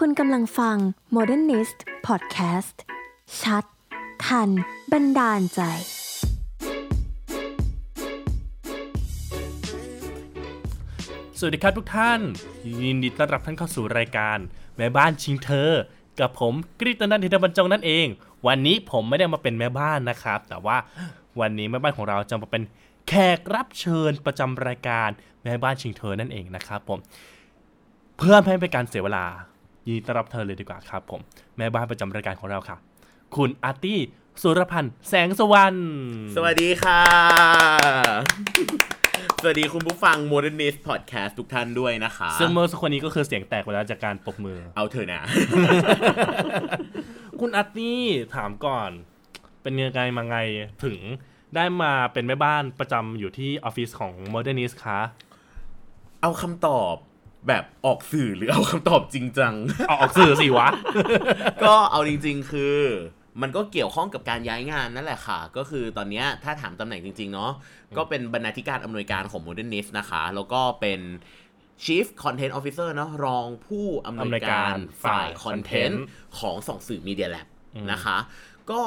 คุณกำลังฟัง Modernist Podcast ชัด ทัน บันดาลใจ สวัสดีครับทุกท่าน ยินดีต้อนรับท่านเข้าสู่รายการ แม่บ้านชิงเธอ กับผมกฤตนันทิตบรรจงนั่นเอง วันนี้ผมไม่ได้มาเป็นแม่บ้านนะครับ แต่ว่าวันนี้แม่บ้านของเราจะมาเป็นแขกรับเชิญประจำรายการแม่บ้านชิงเธอนั่นเองนะครับผมเพื่อไม่ให้เป็นการเสียเวลา ยินดีต้อนรับเธอเลยดีกว่าครับผม แม่บ้านประจำรายการของเราค่ะ คุณอาร์ตี้สุรพันธ์แสงสวรรค์สวัสดีค่ะ สวัสดีคุณผู้ฟัง Modernist Podcast ทุกท่านด้วยนะคะ ซึ่งเมื่อสักครู่นี้ก็คือเสียงแตกไปแล้วจากการปรบมือ เอาเถอะนะ คุณอาร์ตี้ถามก่อน เป็นยังไงมาไงถึงได้มาเป็นแม่บ้านประจำอยู่ที่ออฟฟิศของ Modernist คะ เอาคำตอบ แบบออกสื่อหรือเอาคำตอบจริงจัง เอาออกสื่อสิวะ ก็เอาจริง ๆ คือ มันก็เกี่ยวข้องกับการย้ายงานนั่นแหละค่ะ ก็คือตอนเนี้ยถ้าถามตำแหน่งจริง ๆ เนาะก็เป็นบรรณาธิการอำนวยการของ Modernist นะคะ แล้วก็เป็น Chief Content Officer เนาะรองผู้อำนวยการฝ่ายคอนเทนต์ของสองสื่อ Media Lab นะคะ ก็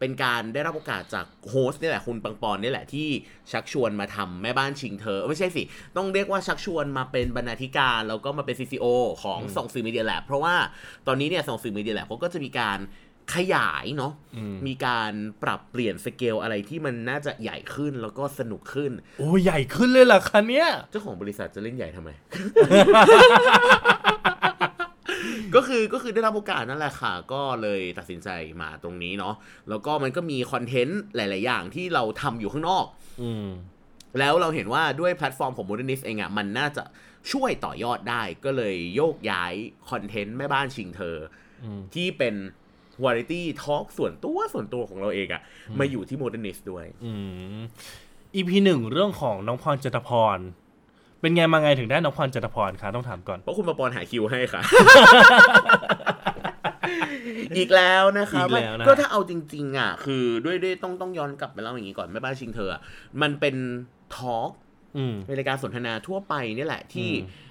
เป็นการได้รับโอกาสจากโฮสต์นี่แหละคุณปังปอนนี่แหละที่ชักชวนมาทำแม่บ้านชิงเธอ ไม่ใช่สิ ต้องเรียกว่าชักชวนมาเป็นบรรณาธิการ แล้วก็มาเป็น CCO ของสองสื่อมีเดียแลบเพราะว่าตอนนี้เนี่ยสองสื่อมีเดียแลบเขาก็จะมีการขยายเนาะมีการปรับเปลี่ยนสเกลอะไรที่มันน่าจะใหญ่ขึ้นแล้วก็สนุกขึ้น โอ้ยใหญ่ขึ้นเลยเหรอคะเนี่ยเจ้าของบริษัทจะเล่นใหญ่ทำไม ก็คือก็คือได้รับโอกาสนั่นแหละค่ะ ก็เลยตัดสินใจมาตรงนี้เนาะแล้วก็มันก็มีคอนเทนต์หลาย ๆ อย่างที่เราทำอยู่ข้างนอก อืมแล้วเราเห็นว่าด้วยแพลตฟอร์มของ Modernist เองอะ่ะมันน่าจะช่วยต่อยอดได้ก็เลยโยกย้ายคอนเทนต์แม่บ้านชิงเธออมที่เป็นวาไรตี้ทอล์กส่วนตัวส่วนตัวของเราเองอะ่ะมาอยู่ที่ Modernist ด้วยอืม EP หนึ่งเรื่องของน้องพรจตพร เป็นไงมาไงถึงได้น้องพรจตพรคะต้องถามก่อนเพราะคุณมาปอนหาคิวให้ค่ะ อีกแล้วนะครับอีกแล้วนะ ก็ถ้าเอาจริง ๆ อะ คือด้วยด้วยต้องต้องย้อนกลับไปเล่าอย่างนี้ก่อนแม่บ้านชิงเธออะมันเป็นทอล์กอืมเป็นรายการสนทนาทั่วไปนี่แหละที่ อืม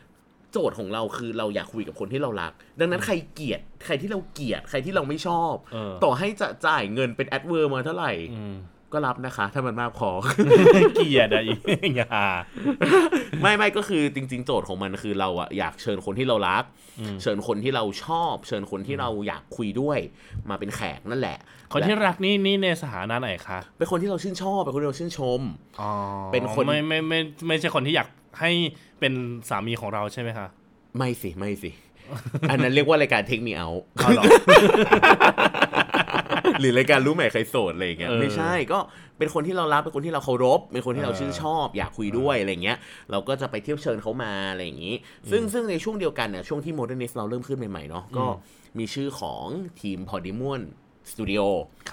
โจทย์ของเราคือเราอยากคุยกับคนที่เรารัก ดังนั้นใครเกลียด ใครที่เราเกลียด ใครที่เราไม่ชอบ เออต่อให้จะจ่ายเงินเป็น adver มาเท่าไหร่ อืม ก็รับนะคะ ถ้ามันมากพอเกลียดอะอีอย่าไม่ไม่ก็คือจริง ๆ โจทย์ของมันคือเราอะอยากเชิญคนที่เรารักอืมเชิญคนที่เราชอบ เชิญคนที่เราอยากคุยด้วย มาเป็นแขกนั่นแหละ คนที่และรักนี่นี่ในสถานะไหนคะเป็นคนที่เราชื่นชอบเป็นคนที่เราชื่นชมอ๋อเป็นคนไม่ไม่ไม่ไม่ใช่คนที่อยากให้เป็นสามีของเราใช่ไหมคะไม่สิไม่สิอันนั้นเรียกว่ารายการเทคมีเอาเอาเหรอหรือรายการรู้ใหม่ใครโสดอะไรอย่างเงี้ยเออไม่ใช่ก็เป็นคนที่เรารักเป็นคนที่เราเคารพเป็นคนที่เราเออชื่นชอบ อยากคุยด้วยอะไรเงี้ยเราก็จะไปเที่ยวเชิญเขามาอะไรอย่างงี้ ซึ่งซึ่งในช่วงเดียวกันเนี่ยช่วงที่ Modernist เราเริ่มขึ้นใหม่ๆเนาะก็มีชื่อของทีมพอดิมอนสตูดิโอ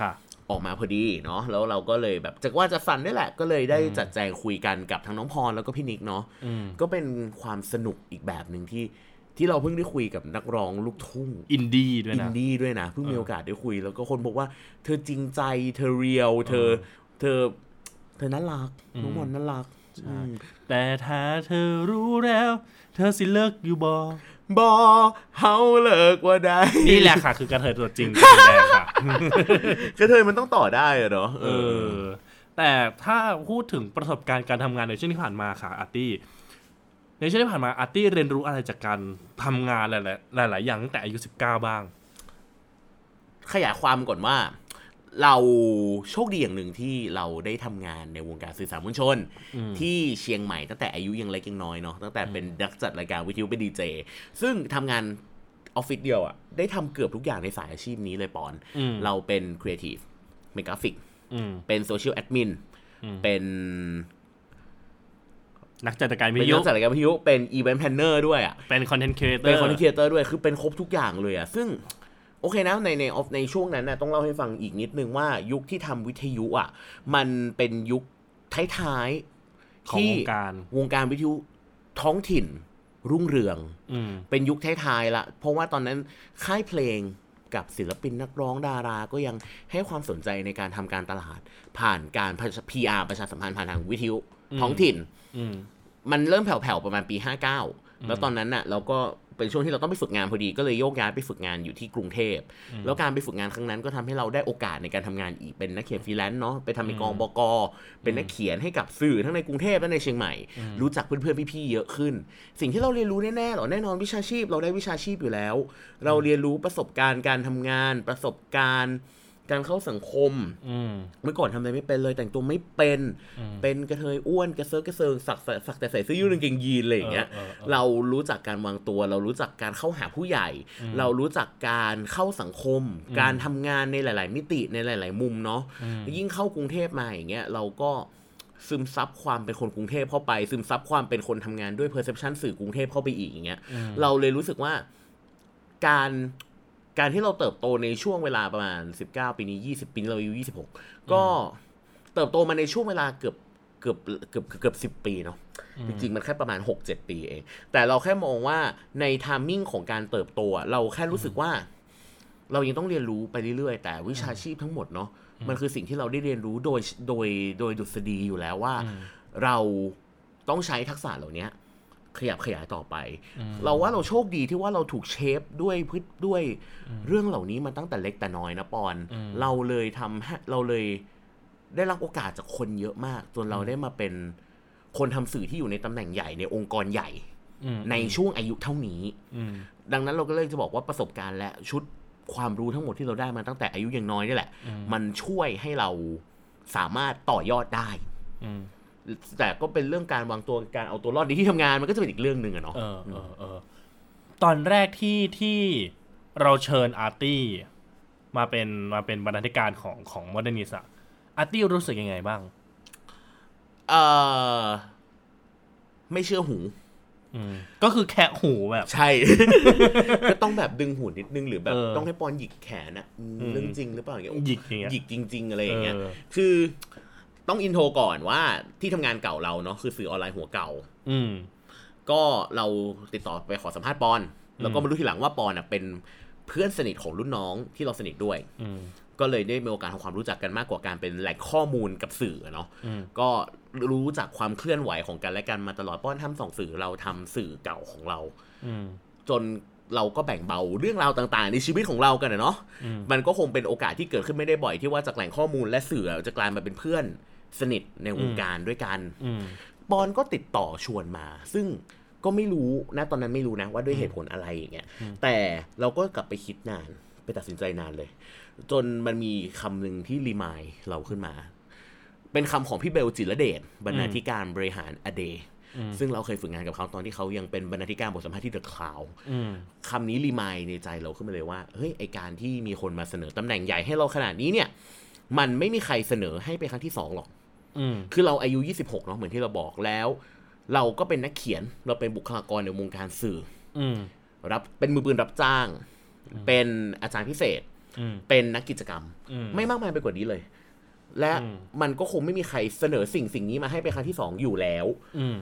ค่ะออกมาพอดีเนาะแล้วเราก็เลยแบบจากว่าจะฟันได้แหละก็เลยได้จัดแจงคุยกันกับทั้งน้องพรแล้วก็พี่นิกเนาะอืมก็เป็นความสนุกอีกแบบหนึ่งที่ ที่เราเพิ่งได้คุยกับนักร้องลูกทุ่งอินดี้ด้วยอินนะดี้ด้วยนะ เพิ่งมีโอกาสได้คุย แล้วก็คนบอกว่าเธอจริงใจเธอเรียวเธอ เธอ เธอน่ารักน้องมอนน่ารักอืมแต่ถ้าเธอรู้แล้ว เธอสิเลิกอยู่บอบอเฮาเลิกว่าได้ นี่แหละค่ะ คือกระเทยตัวจริงตัวแดงค่ะกระเทยมันต้องต่อได้อะเนาะเออ แต่ถ้าพูดถึงประสบการณ์การทำงานในช่วงที่ผ่านมาค่ะอาร์ตี้ ในช่วงที่ผ่านมาอาร์ตี้เรียนรู้อะไรจากการทำงานหลายๆหลาย ๆ อย่างตั้งแต่อายุสิบเก้าบ้าง ขยายความก่อนว่า เราโชคดีอย่างหนึ่งที่เราได้ทำงานในวงการสื่อสารมวลชน ที่เชียงใหม่ตั้งแต่อายุยังเล็กยังน้อยเนาะตั้งแต่เป็นนักจัดรายการวิทยุเป็นดีเจซึ่งทำงานออฟฟิศเดียวอะได้ทำเกือบทุกอย่างในสายอาชีพนี้เลยปอนอืมเราเป็นครีเอทีฟเมกราฟิกอืมเป็นโซเชียลแอดมินอืมเป็น นักจัดการวิเป็นทยุนักจัดรายการวิทยุเป็นอีเวนต์แพนเนอร์ด้วยอะเป็นคอนเทนต์ครีเอเตอเป็นร์คอนเทนต์ครีเอเตอร์ด้วยคือเป็นครบทุกอย่างเลยอะซึ่งโอเคนะในในออฟในช่วงนั้นนะต้องเล่าให้ฟังอีกนิดนึงว่ายุคที่ทำวิทยุอะ มันเป็นยุคท้ายๆของที่วงการวงการวิทยุท้องถิ่นรุ่งเรืองอืมเป็นยุคท้ายๆละเพราะว่าตอนนั้นค่ายเพลงกับศิลปินนักร้องดาราก็ยังให้ความสนใจในการทำการตลาด ผ่านการ PR ประชาสัมพันธ์ผ่านทางวิทยุ ท้องถิ่นอืมมันเริ่มแผ่วๆประมาณปี59แล้วตอนนั้นน่ะเราก็เป็นช่วงที่เราต้องไปฝึกงานพอดีก็เลยโยกย้ายไปฝึกงานอยู่ที่กรุงเทพ แล้วการไปฝึกงานครั้งนั้นก็ทำให้เราได้โอกาสในการทำงานอีกเป็นนักเขียนฟรีแลนซ์เนาะไปทำในกองบกเป็นนักเขียนให้กับสื่อทั้งในกรุงเทพและในเชียงใหม่ รู้จักเพื่อนๆพี่ๆเยอะขึ้น สิ่งที่เราเรียนรู้แน่ๆหรอแน่นอนวิชาชีพ เราได้วิชาชีพอยู่แล้ว เราเรียนรู้ประสบการณ์การทำงานประสบการณ์ การเข้าสังคมอืมเมื่อก่อนทำอะไรไม่เป็นเลยแต่งตัวไม่เป็น เป็นกระเทยอ้วนกระเซอะกระเซิงสักสักสักแต่ใส่เสื้อยืดกางเกงยีนอะไรอย่างเงี้ยเออเออเออเรารู้จักการวางตัว เรารู้จักการเข้าหาผู้ใหญ่ เรารู้จักการเข้าสังคม การทำงานในหลาย ๆ มิติในหลาย ๆ มุมเนาะยิ่งเข้ากรุงเทพมาอย่างเงี้ยเราก็ซึมซับความเป็นคนกรุงเทพเข้าไป ซึมซับความเป็นคนทำงานด้วย perception สื่อกรุงเทพเข้าไปอีกอย่างเงี้ยเราเลยรู้สึกว่าการ การที่เราเติบโตในช่วงเวลาประมาณ 19 ปีนี้ 20 ปีนี้เราอายุ26 ก็เติบโตมาในช่วงเวลาเกือบเกือบเกือบเกือบเกือบสิปีเนาะจริงๆ มันแค่ประมาณ 6-7 ปีเอง แต่เราแค่มองว่าในทามมิ่งของการเติบโตอะเราแค่รู้สึกว่า เรายังต้องเรียนรู้ไปเรื่อยๆ แต่วิชาชีพทั้งหมดเนาะมันคือสิ่งที่เราได้เรียนรู้โดยโดยโดยดุษฎีอยู่แล้วว่า เราต้องใช้ทักษะเหล่านี้ ขยับขยายต่อไป เราว่าเราโชคดีที่ว่าเราถูกเชฟด้วยพฤติด้วยเรื่องเหล่านี้มาตั้งแต่เล็กแต่น้อยนะปอน เราเลยทำให้เราเลยได้รับโอกาสจากคนเยอะมาก จนเราได้มาเป็นคนทำสื่อที่อยู่ในตำแหน่งใหญ่ในองค์กรใหญ่อืมในช่วงอายุเท่านี้อืมดังนั้นเราก็เลยจะบอกว่าประสบการณ์และชุดความรู้ทั้งหมดที่เราได้มาตั้งแต่อายุยังน้อยนี่แหละ มันช่วยให้เราสามารถต่อยอดได้อืม แต่ก็เป็นเรื่องการวางตัวการเอาตัวรอดในที่ทำงานมันก็จะเป็นอีกเรื่องหนึ่งอะเนาะเออเออเออตอนแรกที่ที่เราเชิญอาร์ตี้มาเป็นมาเป็นบรรณาธิการของของโมเดนิสอะอาร์ตี้รู้สึกยังไงบ้างเออไม่เชื่อหูอืมก็คือแคะหูแบบ ใช่ ก็ต้องแบบดึงหูนิดนึงหรือแบบเออต้องให้ปอนหยิกแขนอะอืมอืมเรื่องจริงหรือเปล่าอย่างเงี้ยหยิกอย่างเงี้ยหยิกจริง ๆ อะไรอย่างเงี้ยเออคือ ต้องอินโทรก่อนว่าที่ทำงานเก่าเราเนาะคือสื่อออนไลน์หัวเก่า อืมก็เราติดต่อไปขอสัมภาษณ์ปอน แล้วก็มารู้ทีหลังว่าปอนอะเป็นเพื่อนสนิทของรุ่นน้องที่เราสนิทด้วยอืมก็เลยได้มีโอกาสทำความรู้จักกันมากกว่าการเป็นแหล่งข้อมูลกับสื่ออะเนาะอืมก็รู้จักความเคลื่อนไหวของกันและกันมาตลอดป้อนทำสองสื่อเราทำสื่อเก่าของเราอืมจนเราก็แบ่งเบาเรื่องราวต่างๆ ในชีวิตของเรากันอะเนาะอืมมันก็คงเป็นโอกาสที่เกิดขึ้นไม่ได้บ่อยที่ว่าจากแหล่งข้อมูลและสื่อจะกลายมาเป็นเพื่อน สนิทในวงการด้วยกันอืมปอนก็ติดต่อชวนมา ซึ่งก็ไม่รู้นะตอนนั้นไม่รู้นะว่าด้วยเหตุผลอะไรอย่างเงี้ยแต่เราก็กลับไปคิดนาน ไปตัดสินใจนานเลย จนมันมีคำหนึ่งที่รีมายเราขึ้นมา เป็นคำของพี่เบลจิรเดชบรรณาธิการบริหารอเดย์ซึ่งเราเคยฝึกงานกับเขาตอนที่เขายังเป็นบรรณาธิการบทสัมภาษณ์ที่เดอะคลาวอืมคำนี้รีมายในใจเราขึ้นมาเลยว่า เฮ้ย ไอการที่มีคนมาเสนอตำแหน่งใหญ่ให้เราขนาดนี้เนี่ย มันไม่มีใครเสนอให้เป็นครั้งที่สองหรอกอืมคือเราอายุ 26 เนาะเหมือนที่เราบอกแล้ว เราก็เป็นนักเขียนเราเป็นบุคลากรในวงการสื่ออืมรับเป็นมือปืนรับจ้าง เป็นอาจารย์พิเศษอืมเป็นนักกิจกรรมอืมไม่มากมายไปกว่านี้เลย และอืมมันก็คงไม่มีใครเสนอสิ่งสิ่งนี้มาให้เป็นครั้งที่สองอยู่แล้วอืม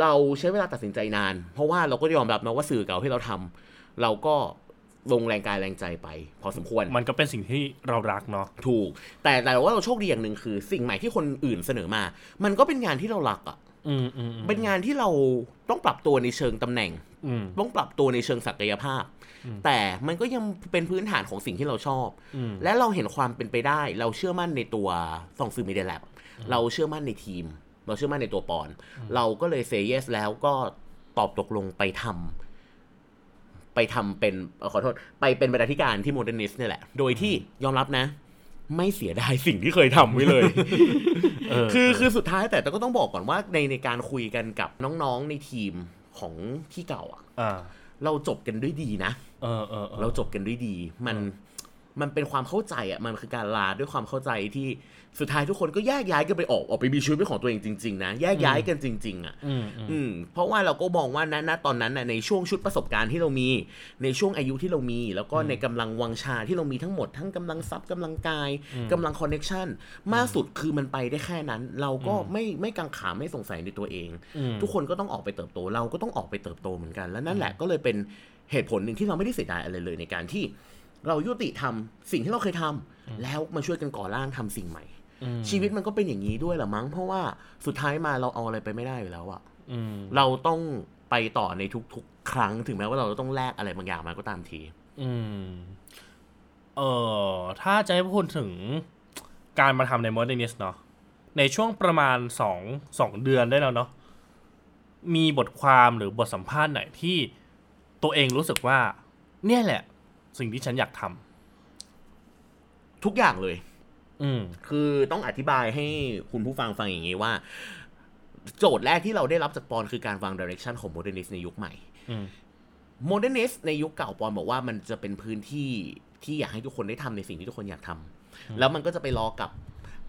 เราใช้เวลาตัดสินใจนาน เพราะว่าเราก็ยอมรับนะว่าสื่อเก่าที่เราทำเราก็ ลงแรงกายแรงใจไป พอสมควร มันก็เป็นสิ่งที่เรารักเนาะถูก แต่แต่ว่าเราโชคดีอย่างหนึ่งคือ สิ่งใหม่ที่คนอื่นเสนอมา มันก็เป็นงานที่เรารักอะ่ะอืมอืมอืมเป็นงานที่เราต้องปรับตัวในเชิงตำแหน่งอืมต้องปรับตัวในเชิงศักยภาพ แต่มันก็ยังเป็นพื้นฐานของสิ่งที่เราชอบอืมและเราเห็นความเป็นไปได้ เราเชื่อมั่นในตัวส่องสื่อ Media Lab เราเชื่อมั่นในทีม เราเชื่อมั่นในตัวปอน เราก็เลย say yes แล้วก็ตอบตกลงไปทำ ไปทำเป็นเอ่อขอโทษ ไปเป็นบรรณาธิการที่ Modernist นี่แหละ โดยที่ยอมรับนะ ไม่เสียดายสิ่งที่เคยทำไว้เลยเออคือคือสุดท้ายแต่แต่ก็ต้องบอกก่อนว่าในในการคุยกันกับน้องๆในทีมของที่เก่าอะอ่าเราจบกันด้วยดีนะเออเออเออเราจบกันด้วยดี มัน มันเป็นความเข้าใจอะมันคือการลาด้วยความเข้าใจที่สุดท้ายทุกคนก็แยกย้ายกันไปออกออกไปมีชีวิตเป็นของตัวเองจริงๆนะแยกย้ายกันจริง ๆ อะ อืมอืมอืมเพราะว่าเราก็มองว่าณณตอนนั้นน่ะในช่วงชุดประสบการณ์ที่เรามี ในช่วงอายุที่เรามี แล้วก็ในกำลังวังชาที่เรามีทั้งหมดทั้งกำลังทรัพย์กำลังกายกำลังคอนเน็ชันมากสุดคือมันไปได้แค่นั้น เราก็ไม่ไม่กังขาไม่สงสัยในตัวเองอืมทุกคนก็ต้องออกไปเติบโต เราก็ต้องออกไปเติบโตเหมือนกัน แล้วนั่นแหละก็เลยเป็นเหตุผลหนึ่งที่เราไม่ได้เสียดายอะไรเลยในการที่ เรายุติทำสิ่งที่เราเคยทำแล้วมาช่วยกันก่อร่างทำสิ่งใหม่อืมชีวิตมันก็เป็นอย่างนี้ด้วยแหละมั้ง เพราะว่าสุดท้ายมาเราเอาอะไรไปไม่ได้อยู่แล้วอะอืมเราต้องไปต่อในทุกๆ ครั้งถึงแม้ว่าเราจะต้องแลกอะไรบางอย่างมาก็ตามที อืม เออถ้าจะให้พูดถึงการมาทำใน Modernist เนาะในช่วงประมาณสองสองเดือนได้แล้วเนาะมีบทความหรือบทสัมภาษณ์ไหนที่ตัวเองรู้สึกว่า เนี่ยแหละ สิ่งที่ฉันอยากททุกอย่างเลยำอืมคือต้องอธิบายให้คุณผู้ฟังฟังอย่างนี้ว่า โจทย์แรกที่เราได้รับจากปอนคือการวาง direction ของ Modernist ในยุคใหม่อืม Modernist ในยุคเก่าปอนบอกว่ามันจะเป็นพื้นที่ที่อยากให้ทุกคนได้ทำในสิ่งที่ทุกคนอยากทำแล้วมันก็จะไปรอกับ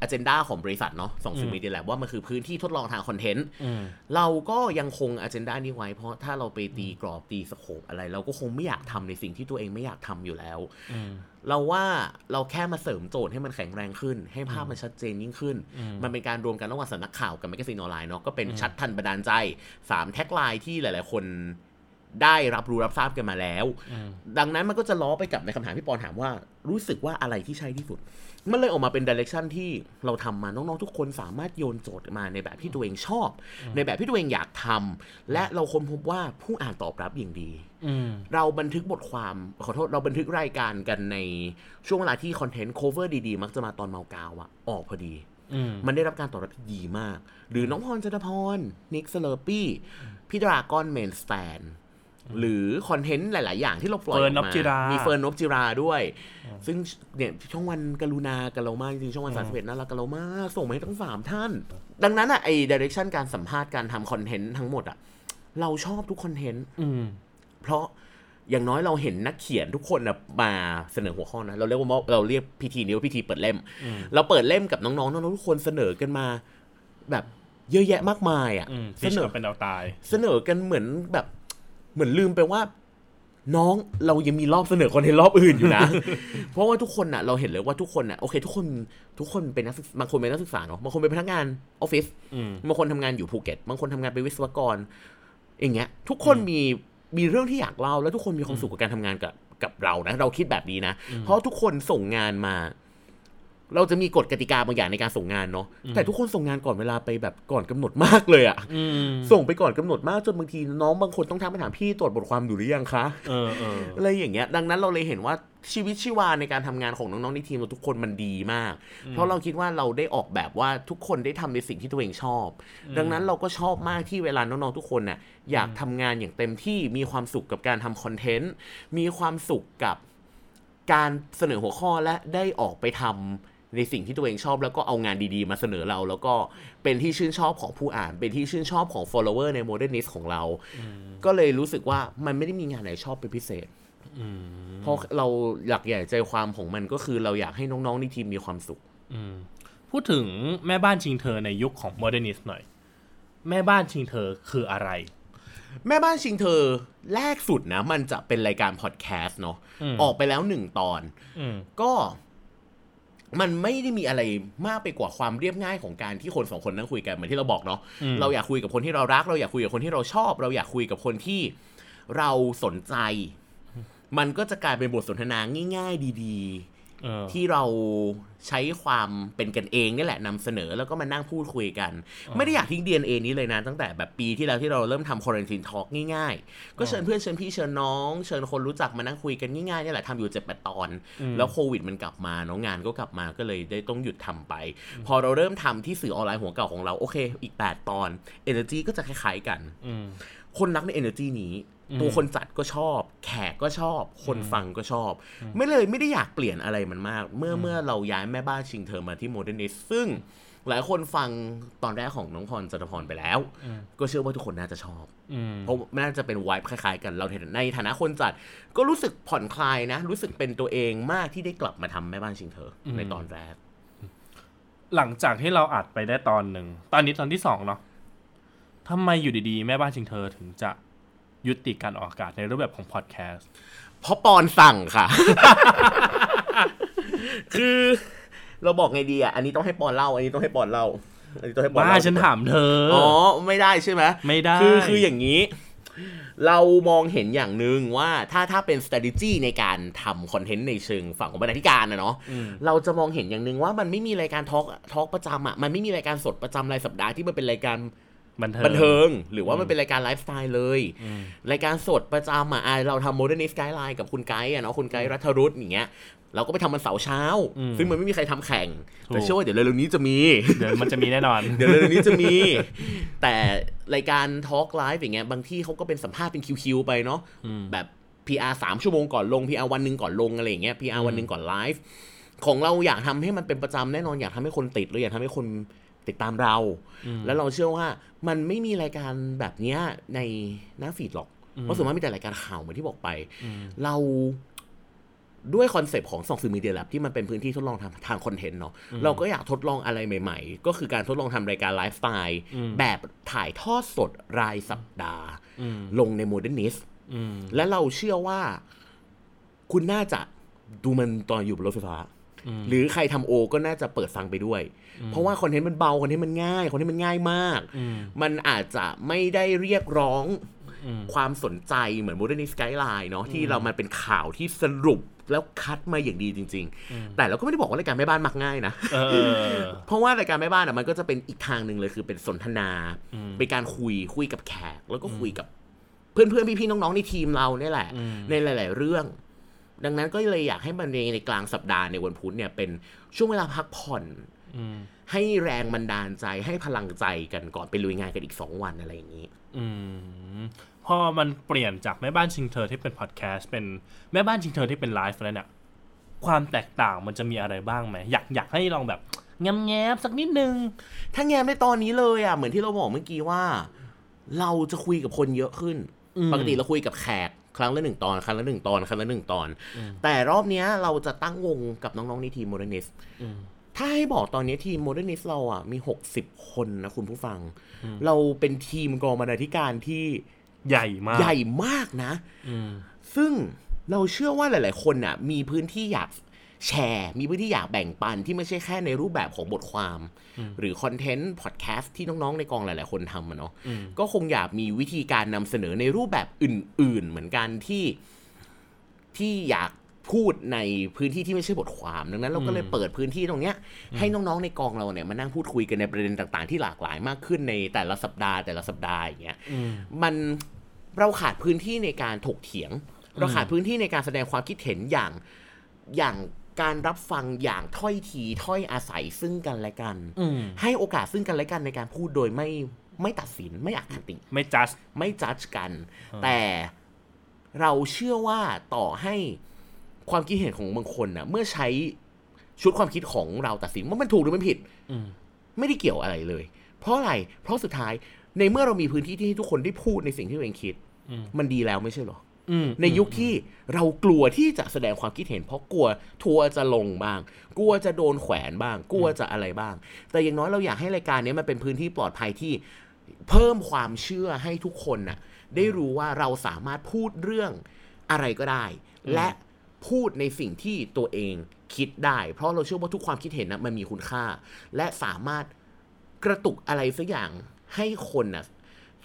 agenda ของบริษัทเนาะส่องสื่อ Media Lab ว่ามันคือพื้นที่ทดลองทางคอนเทนต์อืมเราก็ยังคงอ g e n d a นี้ไว้ เพราะถ้าเราไปตีกรอบตี scope อะไร เราก็คงไม่อยากทำในสิ่งที่ตัวเองไม่อยากทำอยู่แล้วอืมเราว่าเราแค่มาเสริมโจทย์ให้มันแข็งแรงขึ้น ให้ภาพมันชัดเจนยิ่งขึ้นอืมมันเป็นการรวมกันระหว่างสำนักข่าวกับแมกกาซีนออนไลน์เนาะก็เป็นชัดทันบันดาลใจสาม tagline ที่หลาย ๆ คน ได้รับรู้รับทราบกันมาแล้วอืมดังนั้นมันก็จะล้อไปกับในคำถามที่ปอนถามว่า รู้สึกว่าอะไรที่ใช่ที่สุด มันเลยออกมาเป็น direction ที่เราทำมาน้องๆทุกคนสามารถโยนโจทย์มาในแบบที่ตัวเองชอบ ในแบบที่ตัวเองอยากทำและเราค้นพบว่าผู้อ่านตอบรับอย่างดีอืมเราบันทึกบทความขอโทษเราบันทึกรายการกันในช่วงเวลาที่คอนเทนต์ cover ดีๆ มักจะมาตอนเมากาวอะออกพอดีอืมมันได้รับการตอบรับที่ดีมาก หรือน้องพรจันทพรนิกสเลอร์ปี้พี่ดรากอนเมนสแตน หรือคอนเทนต์หลาย ๆ อย่างที่เราปล่อยอเฟิอร์นกนพมาจิรามีมีเฟิร์นนพจิราด้วย ซึ่งเนี่ยช่องวันกรุณากับเรามากจริงๆช่องวันสามสิบเอ็ดน่ารักกับเรามากส่งมาให้ทั้งสามท่าน ดังนั้นอะไอ้ดิเรกชันการสัมภาษณ์การทำคอนเทนต์ทั้งหมดอะเราชอบทุกคอนเทนต์อืมเพราะอย่างน้อยเราเห็นนักเขียนทุกคนน่ะมาเสนอหัวข้อนะ เราเรียกว่าเราเรียกพิธีนี้ว่าพิธีเปิดเล่มอืมเราเปิดเล่มกับน้องๆน้องๆทุกคนเสนอกันมา แบบเยอะแยะมากมายอะอืมเสที่นเชิอญเป็นเอาตาย เสนอกันเหมือนแบบ เหมือนลืมไปว่าน้องเรายังมีรอบเสนอคอนเทนต์รอบอื่นอยู่นะ เพราะว่าทุกคนน่ะเราเห็นเลยว่าทุกคนน่ะโอเค ทุกคนทุกคนเป็นนักศึกบางคนเป็นนักศึกษาเนาะบางคนเป็นพนักงานออฟฟิศอืมบางคนทำงานอยู่ภูเก็ตบางคนทำงานเป็นวิศวกร อย่างเงี้ย ทุกคนมีมีเรื่องที่อยากเล่าแล้วทุกคนมีความสุขกับการทำงานกับกับเรานะ เราคิดแบบนี้นะ เพราะทุกคนส่งงานมา เราจะมีกฎกติกาบางอย่างในการส่งงานเนาะแต่ทุกคนส่งงานก่อนเวลาไปแบบก่อนกำหนดมากเลยอะอืมส่งไปก่อนกำหนดมากจนบางทีน้องบางคนต้องทักไปถามพี่ตรวจบทความอยู่หรือยังคะเออเอออะไรอย่างเงี้ย ดังนั้นเราเลยเห็นว่าชีวิตชีวาในการทำงานของน้องๆในทีมเราทุกคนมันดีมาก เพราะเราคิดว่าเราได้ออกแบบว่าทุกคนได้ทำในสิ่งที่ตัวเองชอบ ดังนั้นเราก็ชอบมากที่เวลาน้องๆทุกคนน่ะอยากทำงานอย่างเต็มที่มีความสุขกับการทำคอนเทนต์มีความสุขกับการเสนอหัวข้อและได้ออกไปทำ ในสิ่งที่ตัวเองชอบแล้วก็เอางานดีๆ มาเสนอเรา แล้วก็เป็นที่ชื่นชอบของผู้อ่าน เป็นที่ชื่นชอบของ follower ใน modernist ของเรา ก็เลยรู้สึกว่ามันไม่ได้มีงานไหนชอบเป็นพิเศษอืมเพราะเราหลักใหญ่ใจความของมันก็คือเราอยากให้น้องๆในทีมมีความสุขอืมพูดถึงแม่บ้านชิงเธอในยุคของ Modernist หน่อย แม่บ้านชิงเธอคืออะไร แม่บ้านชิงเธอแรกสุดนะ มันจะเป็นรายการพอดแคสต์เนาะอืมออกไปแล้วหนึ่งตอนอืมก็ มันไม่ได้มีอะไรมากไปกว่าความเรียบง่ายของการที่คนสองคนนั่งคุยกันเหมือนที่เราบอกเนาะอืมเราอยากคุยกับคนที่เรารัก เราอยากคุยกับคนที่เราชอบ เราอยากคุยกับคนที่เราสนใจ มันก็จะกลายเป็นบทสนทนาง่าย ๆ ดีเออๆ ที่เราใช้ความเป็นกันเองนี่แหละนำเสนอแล้วก็มานั่งพูดคุยกัน ไม่ได้อยากทิ้ง DNA นี้เลยนะ ตั้งแต่แบบปีที่แล้วที่เราเริ่มทำ quarantine talk ง่ายๆ ก็เชิญเพื่อนเชิญพี่เชิญน้อง เชิญคนรู้จักมานั่งคุยกันง่ายๆนี่แหละทำอยู่เจ็ดแปดตอนอืมแล้วโควิดมันกลับมาเน้องงานก็กลับมาก็เลยได้ต้องหยุดทำไป พอเราเริ่มทำที่สื่อออนไลน์หัวเก่าของเราโอเค อีก 8 ตอน Energy ก็จะคล้ายๆกันอืมคนรักใน Energy นี้อืม ตัวคนจัดก็ชอบ แขกก็ชอบ คนฟังก็ชอบ ไม่เลยไม่ได้อยากเปลี่ยนอะไรมันมาก เมื่อเมื่อเราย้ายแม่บ้านชิงเธอมาที่โมเดิร์นิสซึ่งหลายคนฟังตอนแรกของน้องพรจันทพรไปแล้วอืมก็เชื่อว่าทุกคนน่าจะชอบอืมเพราะน่าจะเป็นวายคล้ายๆ กันเราในฐานะคนจัด ก็รู้สึกผ่อนคลายนะ รู้สึกเป็นตัวเองมากที่ได้กลับมาทำแม่บ้านชิงเธออมในตอนแรก หลังจากที่เราอัดไปได้ตอนหนึ่ง ตอนนี้ตอนที่สองเนาะทำไมอยู่ดีๆ แม่บ้านชิงเธอถึงจะ ยุติการออกอากาศในรูปแบบของพอดแคสต์เพราะปอนสั่งค่ะ คือเราบอกไงดีอะ อันนี้ต้องให้ปอนเล่า อันนี้ต้องให้ปอนเล่า อันนี้ต้องให้ปอนบ้าเล่าฉันถามเธอออ๋อ ไม่ได้ใช่ไหมไม่ได้ คือคืออย่างนี้ เรามองเห็นอย่างหนึ่งว่าถ้าถ้าเป็น strategy ในการทำคอนเทนต์ในเชิงฝั่งของบรรณาธิการนะเนาะ อืม เราจะมองเห็นอย่างหนึ่งว่ามันไม่มีรายการทอล์กทอล์กประจำอะ มันไม่มีรายการสดประจำรายสัปดาห์ที่มันเป็นรายการ บันเทิงบันเทิง หรือว่ามันเป็นรายการไลฟ์สไตล์เลย รายการสดประจำอะอะเราทำโมเดิร์น s สกายไลน์กับคุณไกด์อะเนาะคุณไกด์รัฐรุตอย่างเงี้ยเราก็ไปทำมันเสาร์เช้าอืมซึ่งมันไม่มีใครทำแข่งถูกแต่เชื่อว่าเดี๋ยวเร็วๆนี้จะมี เดี๋ยวมันจะมีแน่นอน เดี๋ยวเร็วๆนี้จะมี แต่รายการทอล์กไลฟ์อย่างเงี้ยบางที่เขาก็เป็นสัมภาษณ์เป็นคิวๆไปเนาะแบบ PR สามชั่วโมงก่อนลง PR วันหนึ่งก่อนลงอะไรอย่างเงี้ย PR วันหนึ่งก่อนไลฟ์ของเราอยากทำให้มันเป็นประจำแน่นอนอยากทำให้คนติดเราอยากทำให้คน ติดตามเรา แล้วเราเชื่อว่ามันไม่มีรายการแบบเนี้ยในหน้าฟีดหรอกเพราะส่วนมากมีแต่รายการข่าวเหมือนที่บอกไป เราด้วย concept ของส่องสื่อ Media Lab ที่มันเป็นพื้นที่ทดลองทางทางคอนเทนต์เนาะเราก็อยากทดลองอะไรใหม่ๆ ก็คือการทดลองทำรายการไลฟ์สไตล์แบบถ่ายทอดสดรายสัปดาห์ ลงใน Modernist อืมและเราเชื่อว่าคุณน่าจะดูมันตอนอยู่บนรถไฟฟ้า หรือใครทำโอ ก็น่าจะเปิดฟังไปด้วย เพราะว่าคอนเทนต์มันเบาคอนเทนต์มันง่ายคอนเทนต์มันง่ายมาก มันอาจจะไม่ได้เรียกร้องความสนใจเหมือน Modern Skyline เนาะที่เรามันเป็นข่าวที่สรุปแล้วคัดมาอย่างดีจริง ๆ แต่เราก็ไม่ได้บอกว่ารายการแม่บ้านมักง่ายนะเออเออเพราะว่ารายการแม่บ้านอะมันก็จะเป็นอีกทางหนึ่งเลยคือเป็นสนทนาเป็นการคุยคุยกับแขก แล้วก็คุยกับเพื่อนเพื่อนๆพี่ๆน้องๆในทีมเราเนี่ยแหละ ในหลาย ๆ เรื่อง ดังนั้นก็เลยอยากให้มันในในกลางสัปดาห์ในวันพุธเนี่ยเป็นช่วงเวลาพักผ่อนอืมให้แรงบันดาลใจให้พลังใจกันก่อนไปลุยงานกันอีกสองวันอะไรอย่างนี้ อืมพอมันเปลี่ยนจากแม่บ้านชิงเธอที่เป็นพอดแคสต์เป็นแม่บ้านชิงเธอที่เป็นไลฟ์แล้วเนี่ยความแตกต่างมันจะมีอะไรบ้างไหมอยากอยากให้ลองแบบแง้มๆสักนิดนึง ถ้าแง้มในตอนนี้เลยอะเหมือนที่เราบอกเมื่อกี้ว่า เราจะคุยกับคนเยอะขึ้นอืมปกติเราคุยกับแขก ครั้งละหนึ่งตอน ครั้งละหนึ่งตอน ครั้งละหนึ่งตอน แต่รอบเนี้ยเราจะตั้งวงกับน้องๆในทีมโมเด r n นิสถ้าให้บอกตอนนี้ทีมโมเด r n นิสเราอะมีหกสิบคนนะคุณผู้ฟัง เราเป็นทีมกองบรรณาธิการที่ใหญ่มาก ใหญ่มากนะอืมซึ่งเราเชื่อว่าหลาย ๆ คนน่ะ มีพื้นที่อยาก แชร์ มีพื้นที่อยากแบ่งปันที่ไม่ใช่แค่ในรูปแบบของบทความ หรือคอนเทนต์พอดแคสต์ที่น้องๆในกองหลายๆคนทำอะเนาะก็คงอยากมีวิธีการนำเสนอในรูปแบบอื่น ๆ เหมือนกันที่ที่อยากพูดในพื้นที่ที่ไม่ใช่บทความ ดังนั้นเราก็เลยเปิดพื้นที่ตรงเนี้ยให้น้องๆในกองเราเนี่ยมานั่งพูดคุยกันในประเด็นต่าง ๆ ที่หลากหลายมากขึ้นในแต่ละสัปดาห์แต่ละสัปดาห์อย่างเงี้ยมันเราขาดพื้นที่ในการถกเถียง เราขาดพื้นที่ในการแสดงความคิดเห็นอย่างอย่าง การรับฟังอย่างถ้อยทีถ้อยอาศัยซึ่งกันและกันอืมให้โอกาสซึ่งกันและกันในการพูดโดยไม่ไม่ตัดสินไม่อคติ ไม่จัดไม่จัดกัน แต่เราเชื่อว่าต่อให้ความคิดเห็นของบางคนนะเมื่อใช้ชุดความคิดของเราตัดสินว่ามันถูกหรือมันผิดอืมไม่ได้เกี่ยวอะไรเลย เพราะอะไรเพราะสุดท้ายในเมื่อเรามีพื้นที่ที่ให้ทุกคนได้พูดในสิ่งที่ตัวเองคิดอืมมันดีแล้วไม่ใช่เหรออืม ในยุคที่เรากลัวที่จะแสดงความคิดเห็น เพราะกลัวทัวร์จะลงบ้าง กลัวจะโดนแขวนบ้าง กลัวจะอะไรบ้าง แต่อย่างน้อยเราอยากให้รายการนี้มันเป็นพื้นที่ปลอดภัยที่เพิ่มความเชื่อให้ทุกคนน่ะ ได้รู้ว่าเราสามารถพูดเรื่องอะไรก็ได้ และพูดในสิ่งที่ตัวเองคิดได้ เพราะเราเชื่อว่าทุกความคิดเห็นนะมันมีคุณค่า และสามารถกระตุกอะไรสักอย่างให้คนน่ะ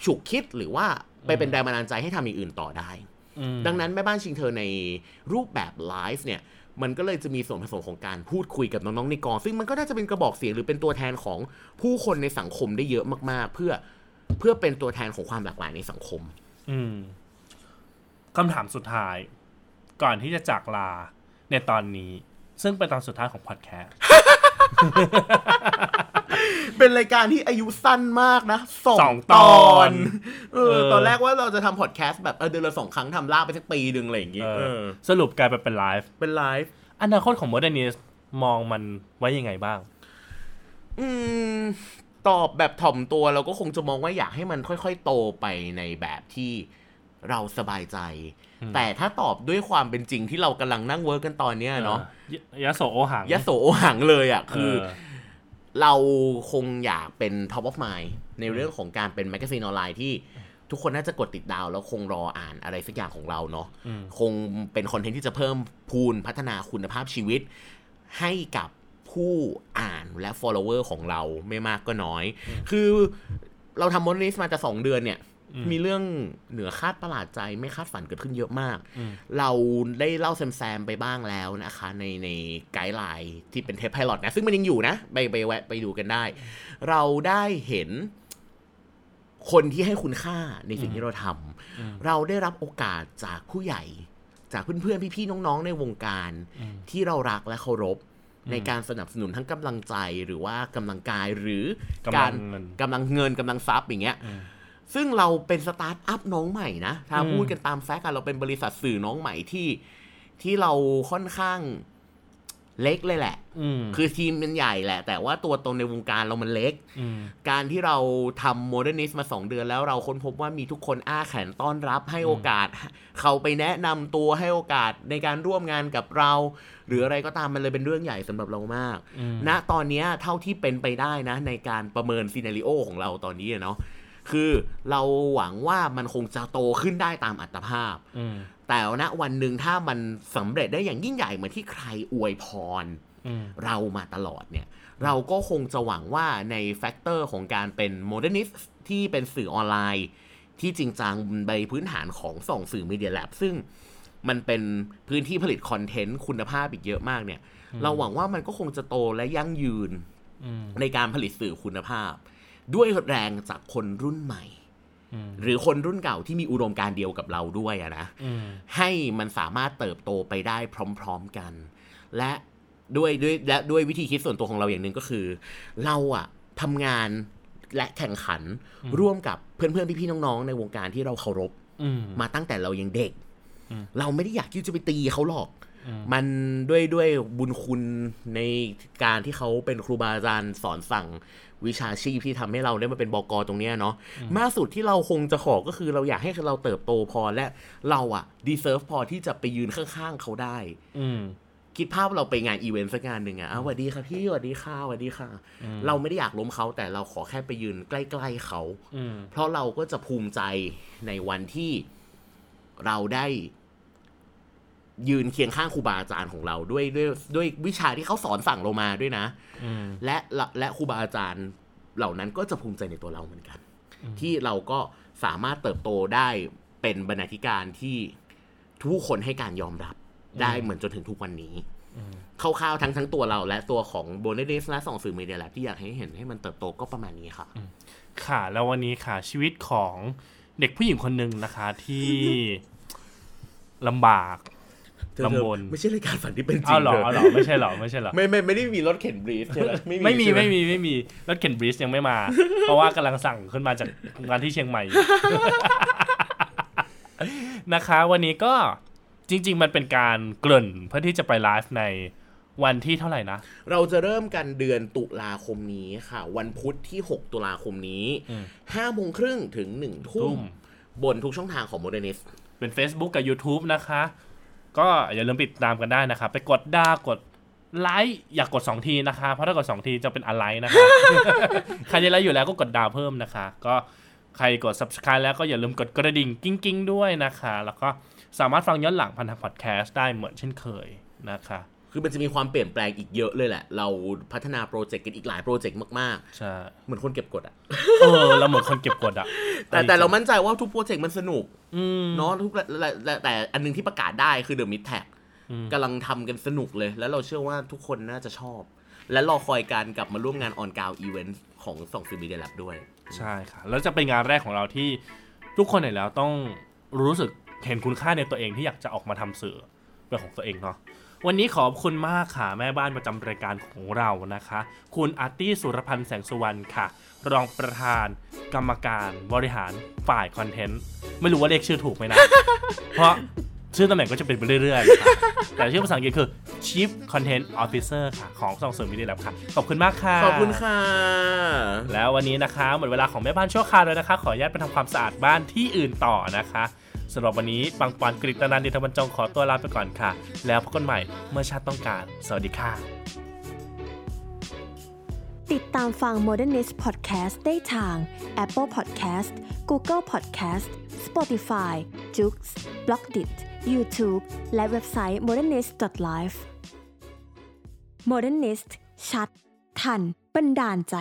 ฉุกคิดหรือว่าไปเป็นแรงบันดาลใจให้ทำอย่างอื่นต่อได้อืม ดังนั้นแม่บ้านชิงเธอในรูปแบบไลฟ์เนี่ยมันก็เลยจะมีส่วนผสมของการพูดคุยกับน้องๆในกอง ซึ่งมันก็น่าจะเป็นกระบอกเสียงหรือเป็นตัวแทนของผู้คนในสังคมได้เยอะมาก ๆ เพื่อเพื่อเป็นตัวแทนของความหลากหลายในสังคม อืมคำถามสุดท้าย ก่อนที่จะจากลาในตอนนี้ ซึ่งเป็นตอนสุดท้ายของพอดแคสต์ เป็นรายการที่อายุสั้นมากนะสองสองตอนเออเออตอนแรกว่าเราจะทำพอดแคสต์แบบเออเดือนละสองครั้งทำลากไปสักปีหนึ่งอะไรอย่างงี้เอเอออสรุปกลายเป็นเป็นไลฟ์เป็นไลฟ์อนาคตของ Modernist มองมันไว้ยังไงบ้าง อืมตอบแบบถ่อมตัวเราก็คงจะมองว่าอยากให้มันค่อยๆ โตไปในแบบที่เราสบายใจ แต่ถ้าตอบด้วยความเป็นจริงที่เรากำลังนั่ง work กันตอนเนี้ยเนาะยยะโสโอหังยะโสโอหังเลยอะ คือเออ เราคงอยากเป็น top of mind ในเรื่องของการเป็นแมกกาซีนออนไลน์ที่ทุกคนน่าจะกดติดดาวแล้วคงรออ่านอะไรสักอย่างของเราเนาะคงเป็นคอนเทนต์ที่จะเพิ่มพูนพัฒนาคุณภาพชีวิต ให้กับผู้อ่านและ follower ของเราไม่มากก็น้อย คือเราทำ Modernist มาจะสองเดือนเนี่ย มีเรื่องเหนือคาดประหลาดใจไม่คาดฝันเกิดขึ้นเยอะมาก เราได้เล่าแซมๆไปบ้างแล้วนะคะ ในใน guideline ที่เป็นเทป pilot นะ ซึ่งมันยังอยู่นะ ไปไปแวะไปดูกันได้ เราได้เห็นคนที่ให้คุณค่าในสิ่งที่เราทำเราได้รับโอกาสจากผู้ใหญ่ จากเพื่อนๆ พี่ๆ น้องๆ ในวงการที่เรารักและเคารพในการสนับสนุนทั้งกำลังใจหรือว่ากำลังกายหรือกำลัการเงินกำลังเงินกำลังทรัพย์อย่างเงี้ย ซึ่งเราเป็นสตาร์ทอัพน้องใหม่นะ ถ้าอืมพูดกันตาม fact อะเราเป็นบริษัทสื่อน้องใหม่ที่ที่เราค่อนข้างเล็กเลยแหละอืมคือทีมมันใหญ่แหละ แต่ว่าตัวตนในวงการเรามันเล็กมาการที่เราทำ Modernist มาสองเดือนแล้วเราค้นพบว่ามีทุกคนอ้าแขนต้อนรับให้โอกาส เขาไปแนะนำตัวให้โอกาสในการร่วมงานกับเรา หรืออะไรก็ตามมันเลยเป็นเรื่องใหญ่สำหรับเรามากอืมณตอนเนี้ยเท่าที่เป็นไปได้นะ ในการประเมิน scenario ของเราตอนนี้อะเนาะ คือเราหวังว่ามันคงจะโตขึ้นได้ตามอัตภาพอืมแต่ณวันหนึ่งถ้ามันสำเร็จได้อย่างยิ่งใหญ่เหมือนที่ใครอวยพรอืมเรามาตลอดเนี่ย เราก็คงจะหวังว่าใน factor ของการเป็น Modernist ที่เป็นสื่อออนไลน์ ที่จริงจังในพื้นฐานของส่องสื่อ Media Lab ซึ่งมันเป็นพื้นที่ผลิตคอนเทนต์คุณภาพอีกเยอะมากเนี่ย เราหวังว่ามันก็คงจะโตและยั่งยืนอืมในการผลิตสื่อคุณภาพ ด้วยแรงจากคนรุ่นใหม่อืมหรือคนรุ่นเก่าที่มีอุดมการณ์เดียวกับเราด้วยอะนะอืมให้มันสามารถเติบโตไปได้พร้อม ๆกัน และด้วยด้วยและด้วยวิธีคิดส่วนตัวของเราอย่างหนึ่งก็คือ เราอะทำงานและแข่งขันร่วมกับเพื่อนๆพี่ๆน้องๆ ในวงการที่เราเคารพอืมมาตั้งแต่เรายังเด็กอืมเราไม่ได้อยากที่จะไปตีเขาหรอกอื มมันด้วยด้วยบุญคุณในการที่เขาเป็นครูบาอาจารย์สอนสั่งวิชาชีพที่ทำให้เราได้มาเป็นบกตรงเนี้ยเนาะมากสุดที่เราคงจะขอก็คือเราอยากให้เราเติบโตพอและเราอะ deserve พอที่จะไปยืนข้างๆเขาได้ อืมคิดภาพเราไปงานอีเวนต์สักงานหนึ่งอะอะสวัสดีค่ะพี่สวัสดีค่ะสวัสดีค่ะ เราไม่ได้อยากล้มเขาแต่เราขอแค่ไปยืนใกล้ๆเขาอืมเพราะเราก็จะภูมิใจในวันที่เราได้ ยืนเคียงข้างครูบาอาจารย์ของเราด้วยด้วยด้วยวิชาที่เขาสอนสั่งเรามาด้วยนะอืมและและและครูบาอาจารย์เหล่านั้นก็จะภูมิใจในตัวเราเหมือนกัน ที่เราก็สามารถเติบโตได้เป็นบรรณาธิการที่ทุกคนให้การยอมรับได้เหมือนจนถึงทุกวันนี้คร่าวๆทั้งทั้งตัวเราและตัวของโบนเดสและสองสื่อมีเดียแลบที่อยากให้เห็นให้มันเติบโตก็ประมาณนี้ค่ะ ค่ะ แล้ววันนี้ค่ะ ชีวิตของเด็กผู้หญิงคนหนึ่งนะคะที่ลำบากเธอ ลำบนไม่ใช่รายการฝันที่เป็นจริเอางเหรอเธอเอาเหรอไม่ใช่เหรอไม่ใช่เหรอไม่ไม่ไม่ได้มีรถเข็นบรีฟใช่ไหมไม่มีใช่หไม่มีไม่มีรถเข็นบริสยังไม่มา เพราะว่ากำลังสั่งขึ้นมาจากงานที่เชียงใหม่อยู่นะคะ วันนี้ก็จริง ๆ มันเป็นการเกริ่นเพื่อที่จะไปไลฟ์ในวันที่เท่าไหร่นะ เราจะเริ่มกันเดือนตุลาคมนี้ค่ะ วันพุธที่ 6 ตุลาคมนี้อืม5โมงครึ่งถึง1ทุ่ทุ่มมบนทุกช่องทางของ Modernist เป็น Facebook กับ YouTube นะคะ ก็อย่าลืมติดตามกันได้นะครับ ไปกดดาวกดไลค์อย่ากกด 2 ทีนะคะ เพราะถ้ากด 2 ทีจะเป็นอะไรนะคะใครที่ไลค์อยู่แล้วก็กดดาวเพิ่มนะคะ ก็ใครกด subscribe แล้วก็อย่าลืมกดกระดิ่งกิ้งๆด้วยนะคะ แล้วก็สามารถฟังย้อนหลังพันธพอดแคสต์ได้เหมือนเช่นเคยนะคะ คือมันจะมีความเปลี่ยนแปลงอีกเยอะเลยแหละ เราพัฒนาโปรเจกต์กันอีกหลายโปรเจกต์มากใช่ๆเหมือนคนเก็บกดอะเออเราเหมือนคนเก็บกดอะแต่แต่เรามั่นใจว่าทุกโปรเจกต์มันสนุกอืมเนาะทุกและและและแต่อันหนึ่งที่ประกาศได้คือ The Mid Tag อืมกำลังทำกันสนุกเลย แล้วเราเชื่อว่าทุกคนน่าจะชอบ และรอคอยการกลับมาร่วมงาน on ground event ของส่องสื่อ Media Lab ด้วย ใช่ค่ะ แล้วจะเป็นงานแรกของเราที่ทุกคนเห็นแล้วต้องรู้สึกเห็นคุณค่าในตัวเองที่อยากจะออกมาทำสื่อเป็นของตัวเองเนาะ วันนี้ขอบคุณมากค่ะ แม่บ้านประจำรายการของเรานะคะ คุณอาร์ตี้สุรพันธ์แสงสุวรรณค่ะ รองประธานกรรมการบริหารฝ่ายคอนเทนต์ ไม่รู้ว่าเรียกชื่อถูกไหมนะ เพราะชื่อตำแหน่งก็จะเป็นไปเรื่อยๆค่ะแต่ชื่อภาษาอังกฤษคือ Chief Content Officer ค่ะ ของสองเสริมวิดีโอแลบค่ะ ขอบคุณมากค่ะ ขอบคุณค่ะ แล้ววันนี้นะคะ หมดเวลาของแม่บ้านชั่วคราวแล้วนะคะ ขออนุญาตไปทำความสะอาดบ้านที่อื่นต่อนะคะ สำหรับวันนี้ปังปอนกริตนันเดิทบรรจงขอตัวลาไปก่อนค่ะ แล้วพบกันใหม่เมื่อชาติต้องการ สวัสดีค่ะ ติดตามฟัง Modernist Podcast ได้ทาง Apple Podcast Google Podcast Spotify j o o x b l o g d i t YouTube และเว็บไซต์ modernist.life Modernist ชัด ทันบันดาลใจ